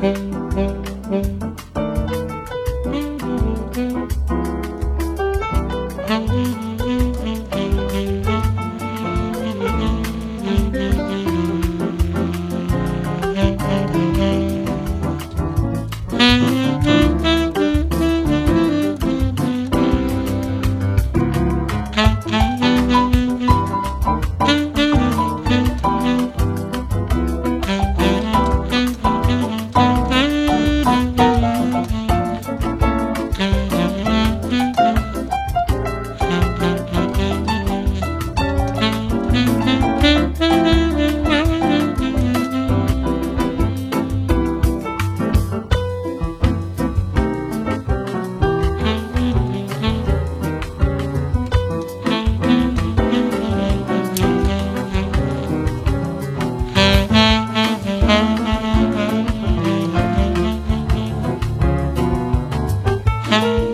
Bye. Bye.